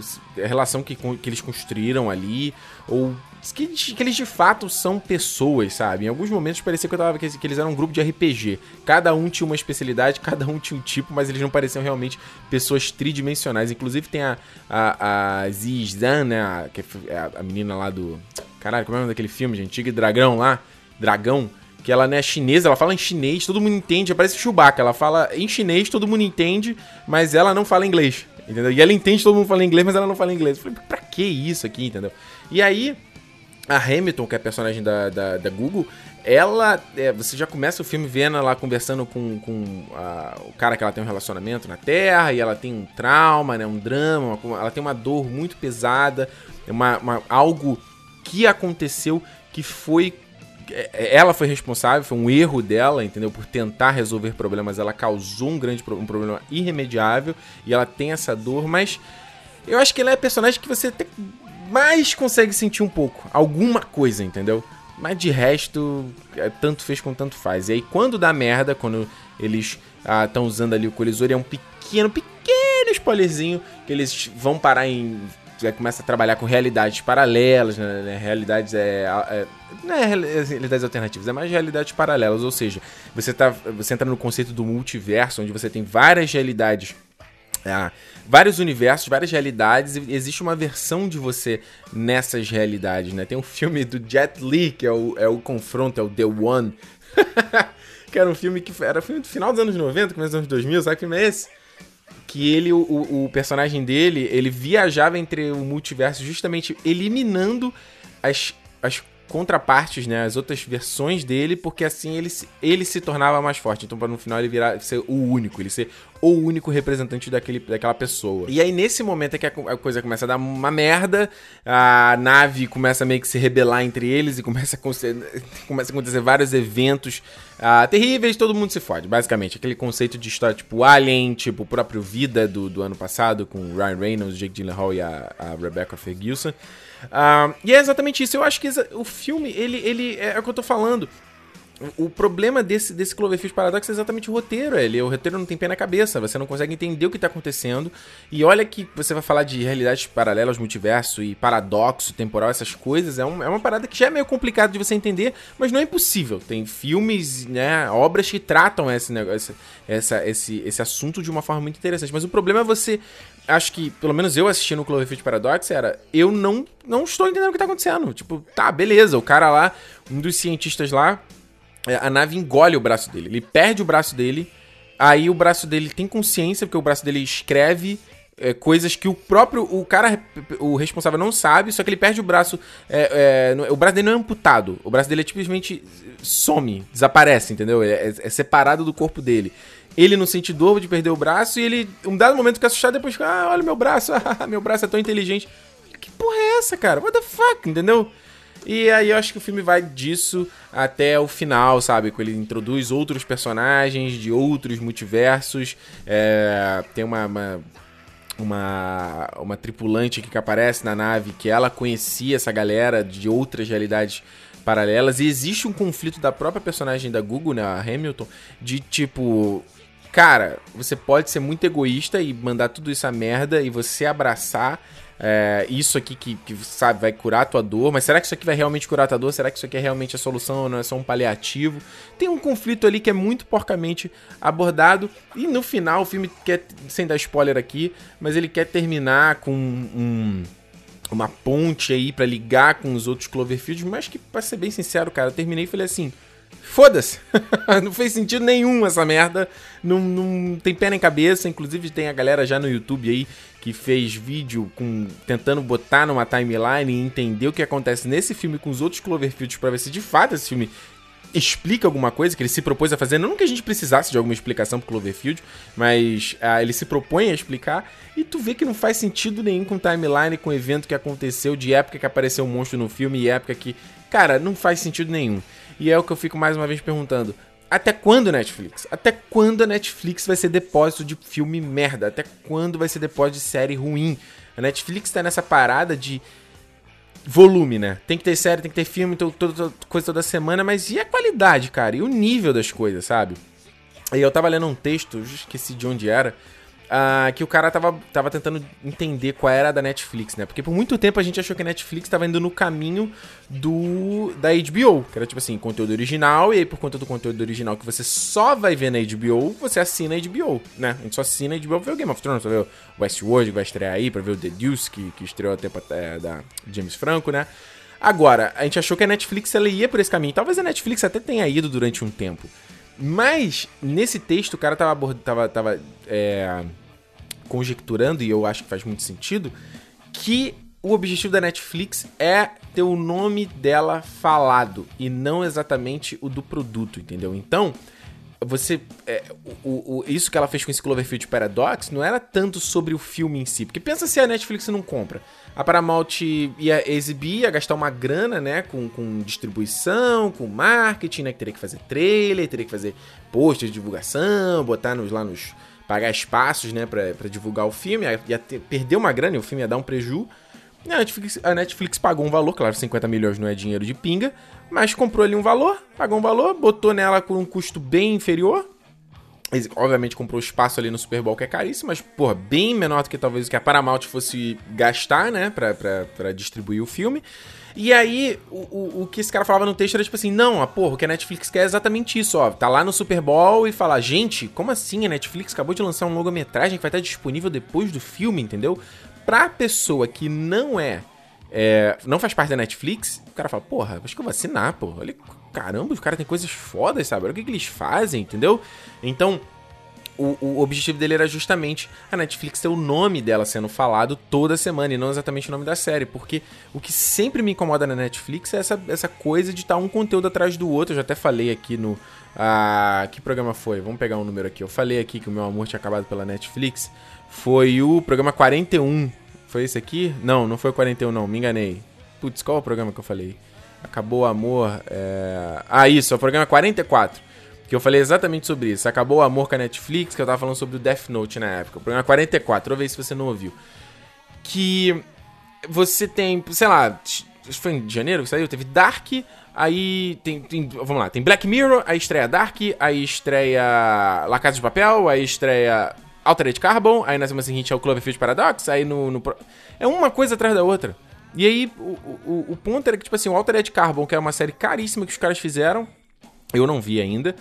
a relação que, que eles construíram ali, ou que, eles- que eles de fato são pessoas, sabe? Em alguns momentos parecia que eu tava que que eles eram um grupo de RPG. Cada um tinha uma especialidade, cada um tinha um tipo, mas eles não pareciam realmente pessoas tridimensionais. Inclusive tem a, a, a Zizan, né? A, que é a, a menina lá do. Caralho, como é o nome daquele filme, gente? Tigre Dragão lá. Dragão que ela não é chinesa, ela fala em chinês, todo mundo entende, parece Chewbacca, ela fala em chinês, todo mundo entende, mas ela não fala inglês, entendeu? E ela entende, todo mundo fala inglês, mas ela não fala inglês. Eu falei, pra que isso aqui, entendeu? E aí, a Hamilton, que é a personagem da, da, da Google, ela, é, você já começa o filme vendo ela conversando com, com a- o cara que ela tem um relacionamento na Terra, e ela tem um trauma, né, um drama, uma- ela tem uma dor muito pesada, uma, uma- algo que aconteceu que foi é, ela foi responsável, foi um erro dela, entendeu? Por tentar resolver problemas, ela causou um grande um problema irremediável e ela tem essa dor, mas eu acho que ela é a personagem que você até mais consegue sentir um pouco, alguma coisa, entendeu? Mas de resto, é, tanto fez como tanto faz. E aí quando dá merda, quando eles estão usando ali o colisor é um pequeno, pequeno spoilerzinho que eles vão parar em já começa a trabalhar com realidades paralelas, né, né, realidades é, é não é reali- realidades alternativas, é mais realidades paralelas, ou seja, você tá você entra no conceito do multiverso, onde você tem várias realidades ah, vários universos, várias realidades, e existe uma versão de você nessas realidades, né? Tem um filme do Jet Li, que é o, é o confronto, é o The One, que era um filme que era um filme do final dos anos 90, começo dos anos 2000, sabe que filme é esse? Que ele, o, o personagem dele, ele viajava entre o multiverso justamente eliminando as, as contrapartes, né? As outras versões dele, porque assim ele, se- ele se tornava mais forte. Então, para no final ele virar ser o único, ele ser o único representante daquele, daquela pessoa. E aí, nesse momento é que a, co- a coisa começa a dar uma merda, a nave começa a meio que se rebelar entre eles e começa a, começa a acontecer vários eventos ah, terríveis, todo mundo se fode, basicamente. Aquele conceito de história tipo Alien, tipo o próprio Vida do, do ano passado, com Ryan Reynolds, Jake Gyllenhaal e a, a Rebecca Ferguson. Ah, e é exatamente isso. Eu acho que o filme, ele, ele é o que eu tô falando. O problema desse, desse Cloverfield Paradox é exatamente o roteiro. Ele, o roteiro não tem pé na cabeça, você não consegue entender o que tá acontecendo. E olha que você vai falar de realidades paralelas, multiverso e paradoxo temporal, essas coisas. É, um- é uma parada que já é meio complicado de você entender, mas não é impossível. Tem filmes, né, obras que tratam esse negócio, essa, esse, esse assunto de uma forma muito interessante. Mas o problema é você. Acho que, pelo menos eu assistindo o Cloverfield Paradox, era. Eu não, não estou entendendo o que tá acontecendo. Tipo, tá, beleza, o cara lá, um dos cientistas lá, é, a nave engole o braço dele. Ele perde o braço dele. Aí o braço dele tem consciência, porque o braço dele escreve é, coisas que o próprio. O cara, o responsável, não sabe, só que ele perde o braço. é, é, o braço dele não é amputado. O braço dele é simplesmente some, desaparece, entendeu? É, é- é separado do corpo dele. Ele não sente dor de perder o braço e ele, um dado momento, fica assustado depois fica, ah, olha meu braço, meu braço é tão inteligente. Que porra é essa, cara? What the fuck, entendeu? E aí eu acho que o filme vai disso até o final, sabe? Que ele introduz outros personagens de outros multiversos. É, tem uma, uma, uma, uma tripulante que aparece na nave que ela conhecia essa galera de outras realidades paralelas. E existe um conflito da própria personagem da Google, né? A Hamilton, de tipo. Cara, você pode ser muito egoísta e mandar tudo isso a merda e você abraçar é, isso aqui que, que, sabe, vai curar a tua dor, mas será que isso aqui vai realmente curar a tua dor? Será que isso aqui é realmente a solução ou não é só um paliativo? Tem um conflito ali que é muito porcamente abordado e no final o filme quer, sem dar spoiler aqui, mas ele quer terminar com um uma ponte aí pra ligar com os outros Cloverfields, mas que, pra ser bem sincero, cara, eu terminei e falei assim, foda-se, não fez sentido nenhum essa merda, não, não tem pé nem cabeça, inclusive tem a galera já no YouTube aí que fez vídeo com tentando botar numa timeline e entender o que acontece nesse filme com os outros Cloverfields pra ver se de fato esse filme explica alguma coisa que ele se propôs a fazer, não que a gente precisasse de alguma explicação pro Cloverfield, mas ah, ele se propõe a explicar, e tu vê que não faz sentido nenhum com timeline, com o evento que aconteceu, de época que apareceu um monstro no filme e época que. Cara, não faz sentido nenhum. E é o que eu fico mais uma vez perguntando. Até quando Netflix? Até quando a Netflix vai ser depósito de filme merda? Até quando vai ser depósito de série ruim? A Netflix tá nessa parada de volume, né? Tem que ter série, tem que ter filme, to- toda, toda- coisa toda semana, mas e a qualidade, cara? E o nível das coisas, sabe? E eu tava lendo um texto, esqueci de onde era, ah, que o cara tava, tava tentando entender qual era da Netflix, né? Porque por muito tempo a gente achou que a Netflix tava indo no caminho do da HBO, que era tipo assim, conteúdo original, e aí por conta do conteúdo original que você só vai ver na HBO, você assina a HBO, né? A gente só assina a HBO pra ver o Game of Thrones, pra ver o Westworld que vai estrear aí, pra ver o The Deuce, que, que estreou até da James Franco, né? Agora, a gente achou que a Netflix ela ia por esse caminho. Talvez a Netflix até tenha ido durante um tempo. Mas, nesse texto, o cara tava, tava, tava é, conjecturando, e eu acho que faz muito sentido, que o objetivo da Netflix é ter o nome dela falado e não exatamente o do produto, entendeu? Então, você. é, o- o- isso que ela fez com esse Cloverfield Paradox não era tanto sobre o filme em si. Porque pensa se a Netflix não compra. A Paramount ia exibir, ia gastar uma grana, né? Com, com distribuição, com marketing, né? Que teria que fazer trailer, teria que fazer post de divulgação, botar nos, lá nos. pagar espaços, né? Pra, pra divulgar o filme. Ia, ia ter- perder uma grana e o filme ia dar um preju. E A Netflix, a Netflix pagou um valor, claro, 50 milhões não é dinheiro de pinga, mas comprou ali um valor, pagou um valor, botou nela com um custo bem inferior, Obviamente comprou espaço ali no Super Bowl, que é caríssimo, mas, porra, bem menor do que talvez o que a Paramount fosse gastar, né, pra, pra, pra distribuir o filme. E aí, o, o, o que esse cara falava no texto era tipo assim: não, a porra, o que a Netflix quer é exatamente isso, ó. Tá lá no Super Bowl e fala, gente, como assim? A Netflix acabou de lançar um longa-metragem que vai estar disponível depois do filme, entendeu? Pra pessoa que não é, é, não faz parte da Netflix, o cara fala, porra, acho que eu vou assinar, porra. Olha, caramba, os caras têm coisas fodas, sabe? Olha o que, que eles fazem, entendeu? Então, o, o objetivo dele era justamente a Netflix ter o nome dela sendo falado toda semana e não exatamente o nome da série, porque o que sempre me incomoda na Netflix é essa, essa coisa de estar um conteúdo atrás do outro. Eu já até falei aqui no. Ah, que programa foi? Vamos pegar um número aqui. Eu falei aqui que o meu amor tinha acabado pela Netflix. Foi o programa 41. Foi esse aqui? Não, não foi o 41, não. Me enganei. Putz, qual é o programa que eu falei? Acabou o amor. É... Ah, isso, é o programa 44. Que eu falei exatamente sobre isso. Acabou o amor com a Netflix, que eu tava falando sobre o Death Note na época. O programa 44, vou ver se você não ouviu. Que você tem, sei lá, foi em janeiro que saiu? Teve Dark, aí tem, tem, Vamos lá, tem Black Mirror, aí estreia Dark, aí estreia La Casa de Papel, aí estreia Altered Carbon, aí na semana seguinte é o Cloverfield Paradox, aí no, no. É uma coisa atrás da outra. E aí, o, o, o ponto era que, tipo assim, o Altered Carbon, que é uma série caríssima que os caras fizeram, eu não vi ainda.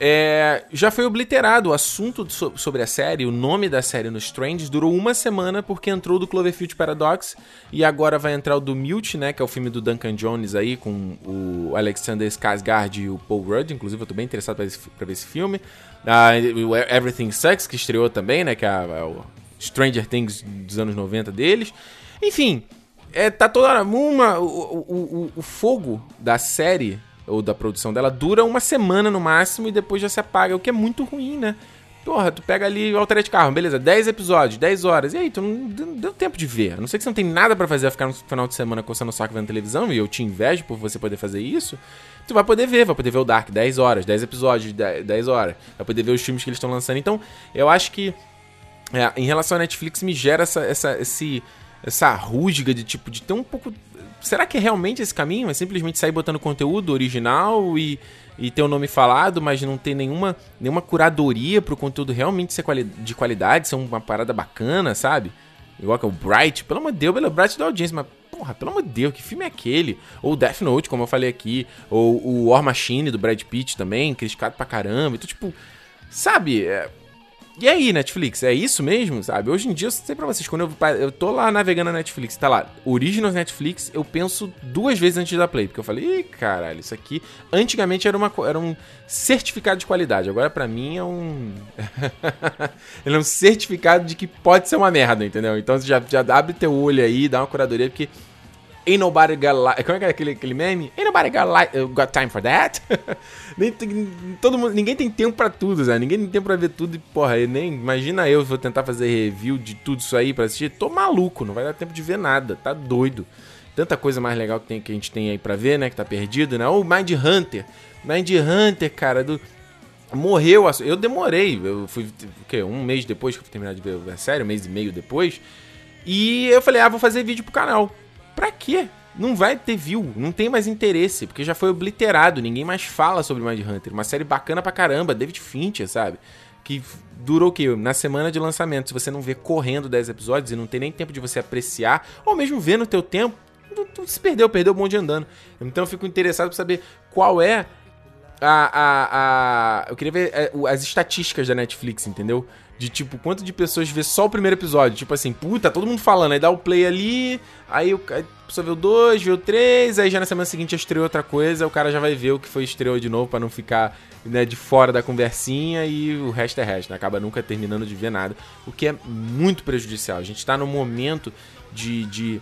É, já foi obliterado o assunto so sobre a série, o nome da série no Strange durou uma semana porque entrou do Cloverfield Paradox e agora vai entrar o do Mute, né, que é o filme do Duncan Jones aí com o Alexander Skarsgård e o Paul Rudd, inclusive eu tô bem interessado pra, esse, pra ver esse filme. Uh, Everything Sucks, que estreou também, né, que é, é o Stranger Things dos anos 90 deles. Enfim, é, tá toda hora. Uma, o, o, o, fogo da série ou da produção dela dura uma semana no máximo e depois já se apaga, o que é muito ruim, né? Porra, tu pega ali o Altered Carro, beleza, 10 episódios, 10 horas, e aí, tu não deu tempo de ver. A não sei que você não tem nada para fazer, ficar no final de semana coçando o saco vendo televisão, e eu te invejo por você poder fazer isso, tu vai poder ver, vai poder ver o Dark 10 horas, 10 episódios, 10, 10 horas, vai poder ver os filmes que eles estão lançando. Então, eu acho que, é, em relação à Netflix, me gera essa, essa, esse, essa rusga de tipo, de ter um pouco será que é realmente esse caminho? É simplesmente sair botando conteúdo original e, e ter o um nome falado, mas não ter nenhuma, nenhuma curadoria pro conteúdo realmente ser quali de qualidade, ser uma parada bacana, sabe? Igual que é o Bright, pelo amor de Deus, pelo Bright da audiência, mas porra, pelo amor de Deus, que filme é aquele? Ou Death Note, como eu falei aqui, ou o War Machine do Brad Pitt também, criticado pra caramba. Então, tipo, sabe? É, e aí, Netflix, é isso mesmo, sabe? Hoje em dia, eu sei pra vocês, quando eu, eu tô lá navegando na Netflix, tá lá, Originals Netflix, eu penso duas vezes antes da Play, porque eu falei, ih, caralho, isso aqui... Antigamente era, uma, era um certificado de qualidade, agora pra mim é um... Ele é um certificado de que pode ser uma merda, entendeu? Então já, já abre teu olho aí, dá uma curadoria, porque Ain't nobody got li Como é que é aquele, aquele meme? Ain't nobody got, li uh, got time for that? nem, todo mundo, ninguém tem tempo pra tudo, Zé. Ninguém tem tempo pra ver tudo e, porra, nem. Imagina eu vou tentar fazer review de tudo isso aí pra assistir. Tô maluco, não vai dar tempo de ver nada. Tá doido. Tanta coisa mais legal que, tem, que a gente tem aí pra ver, né? Que tá perdido, né? O Mind Hunter. Mind Hunter, cara, do. Morreu. Eu demorei. Eu fui. O quê? Um mês depois que eu fui terminar de ver a série, um mês e meio depois. E eu falei, ah, vou fazer vídeo pro canal. Pra quê? Não vai ter view, não tem mais interesse, porque já foi obliterado, ninguém mais fala sobre Mind Hunter. Uma série bacana pra caramba, David Fincher, sabe? Que durou o quê? Na semana de lançamento. Se você não vê correndo 10 episódios e não tem nem tempo de você apreciar, ou mesmo ver no teu tempo, tu, tu se perdeu, perdeu o bonde andando. Então eu fico interessado pra saber qual é a. a, a eu queria ver é, as estatísticas da Netflix, entendeu? De tipo, quanto de pessoas vê só o primeiro episódio? Tipo assim, puta, todo mundo falando, aí dá o play ali, aí o a pessoa vê o 2, vê o 3, aí já na semana seguinte estreou outra coisa, o cara já vai ver o que foi estreou de novo para não ficar né, de fora da conversinha e o resto é resto, né? Acaba nunca terminando de ver nada, o que é muito prejudicial. A gente tá num momento de, de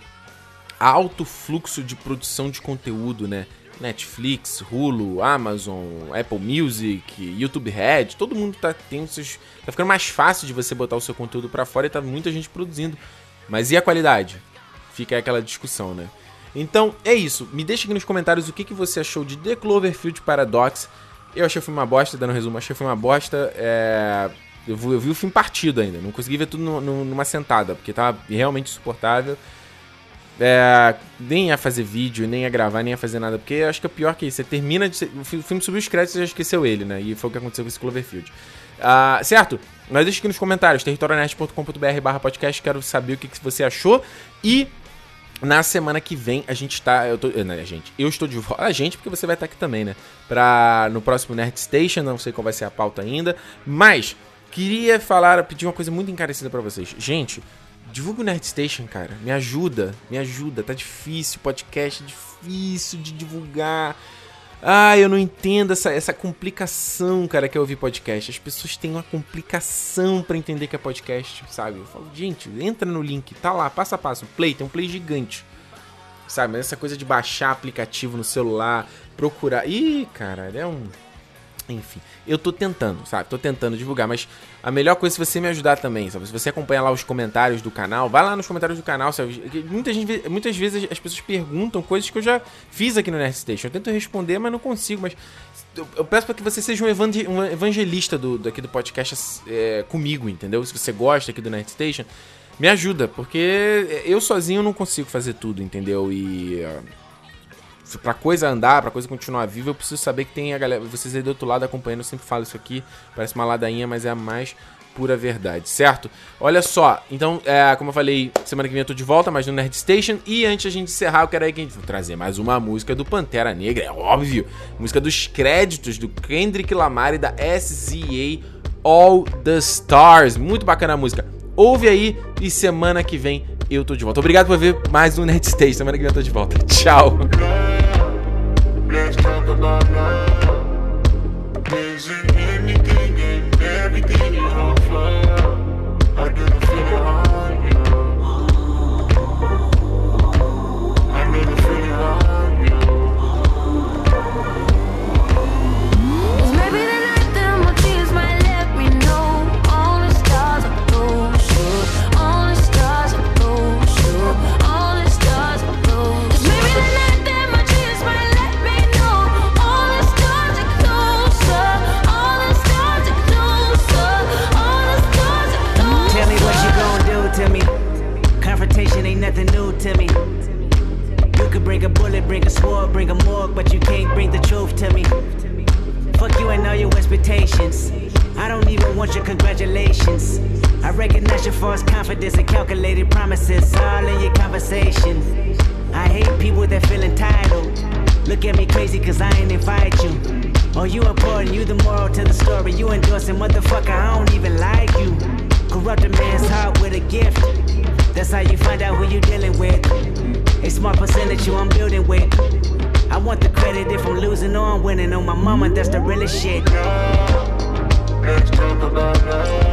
alto fluxo de produção de conteúdo, né? Netflix, Hulu, Amazon, Apple Music, YouTube Red, todo mundo tá tendo seus, tá ficando mais fácil de você botar o seu conteúdo para fora e tá muita gente produzindo. Mas e a qualidade? Fica aquela discussão, né? Então, é isso. Me deixa aqui nos comentários o que, que você achou de The Cloverfield Paradox. Eu achei o filme uma bosta, dando um resumo, achei o filme uma bosta. É... Eu, vi, eu vi o filme partido ainda, não consegui ver tudo no, no, numa sentada, porque tava realmente insuportável. É, nem a fazer vídeo, nem a gravar, nem a fazer nada. Porque acho que é pior que isso. Você termina de. O filme subiu os créditos e já esqueceu ele, né? E foi o que aconteceu com esse Cloverfield. Ah, certo? Mas deixa aqui nos comentários, territorionerd.com.br barra podcast, quero saber o que, que você achou. E na semana que vem a gente tá. Eu tô, eh, né, gente, eu estou de volta. A gente, porque você vai estar aqui também, né? Pra, no próximo Nerd Station, não sei qual vai ser a pauta ainda. Mas, queria falar, pedir uma coisa muito encarecida pra vocês. Gente, divulga o Nerd Station, cara. Me ajuda, me ajuda. Tá difícil, podcast é difícil de divulgar. Ah, eu não entendo essa, essa complicação, cara, que é ouvir podcast. As pessoas têm uma complicação pra entender que é podcast, sabe? Eu falo, gente, entra no link, tá lá, passo a passo, play, tem um play gigante. Sabe, mas essa coisa de baixar aplicativo no celular, procurar. Ih, cara, é um. Enfim, eu tô tentando, sabe? Tô tentando divulgar, mas a melhor coisa é você me ajudar também, sabe? Se você acompanha lá os comentários do canal, vai lá nos comentários do canal, sabe? Muita gente, muitas vezes as pessoas perguntam coisas que eu já fiz aqui no Nerd Station. Eu tento responder, mas não consigo, mas eu, peço para que você seja um, evangel- evangelista do, daqui do podcast é, comigo, entendeu? Se você gosta aqui do Nerd Station, me ajuda, porque eu sozinho não consigo fazer tudo, entendeu? E... se pra coisa andar, pra coisa continuar viva, eu preciso saber que tem a galera. Vocês aí do outro lado acompanhando, eu sempre falo isso aqui. Parece uma ladainha, mas é a mais pura verdade, certo? Olha só, então, é, como eu falei, semana que vem eu tô de volta, mas no Nerd Station. E antes a gente encerrar, eu quero aí que a gente trazer mais uma música do Pantera Negra, é óbvio. Música dos créditos do Kendrick Lamar e da SZA All the Stars. Muito bacana a música. Ouve aí e semana que vem eu tô de volta. Obrigado por ver mais um Nerd Station. Semana que vem eu tô de volta. Tchau. Let's talk about love. Or On my mama, that's the realest shit. Let's talk about love.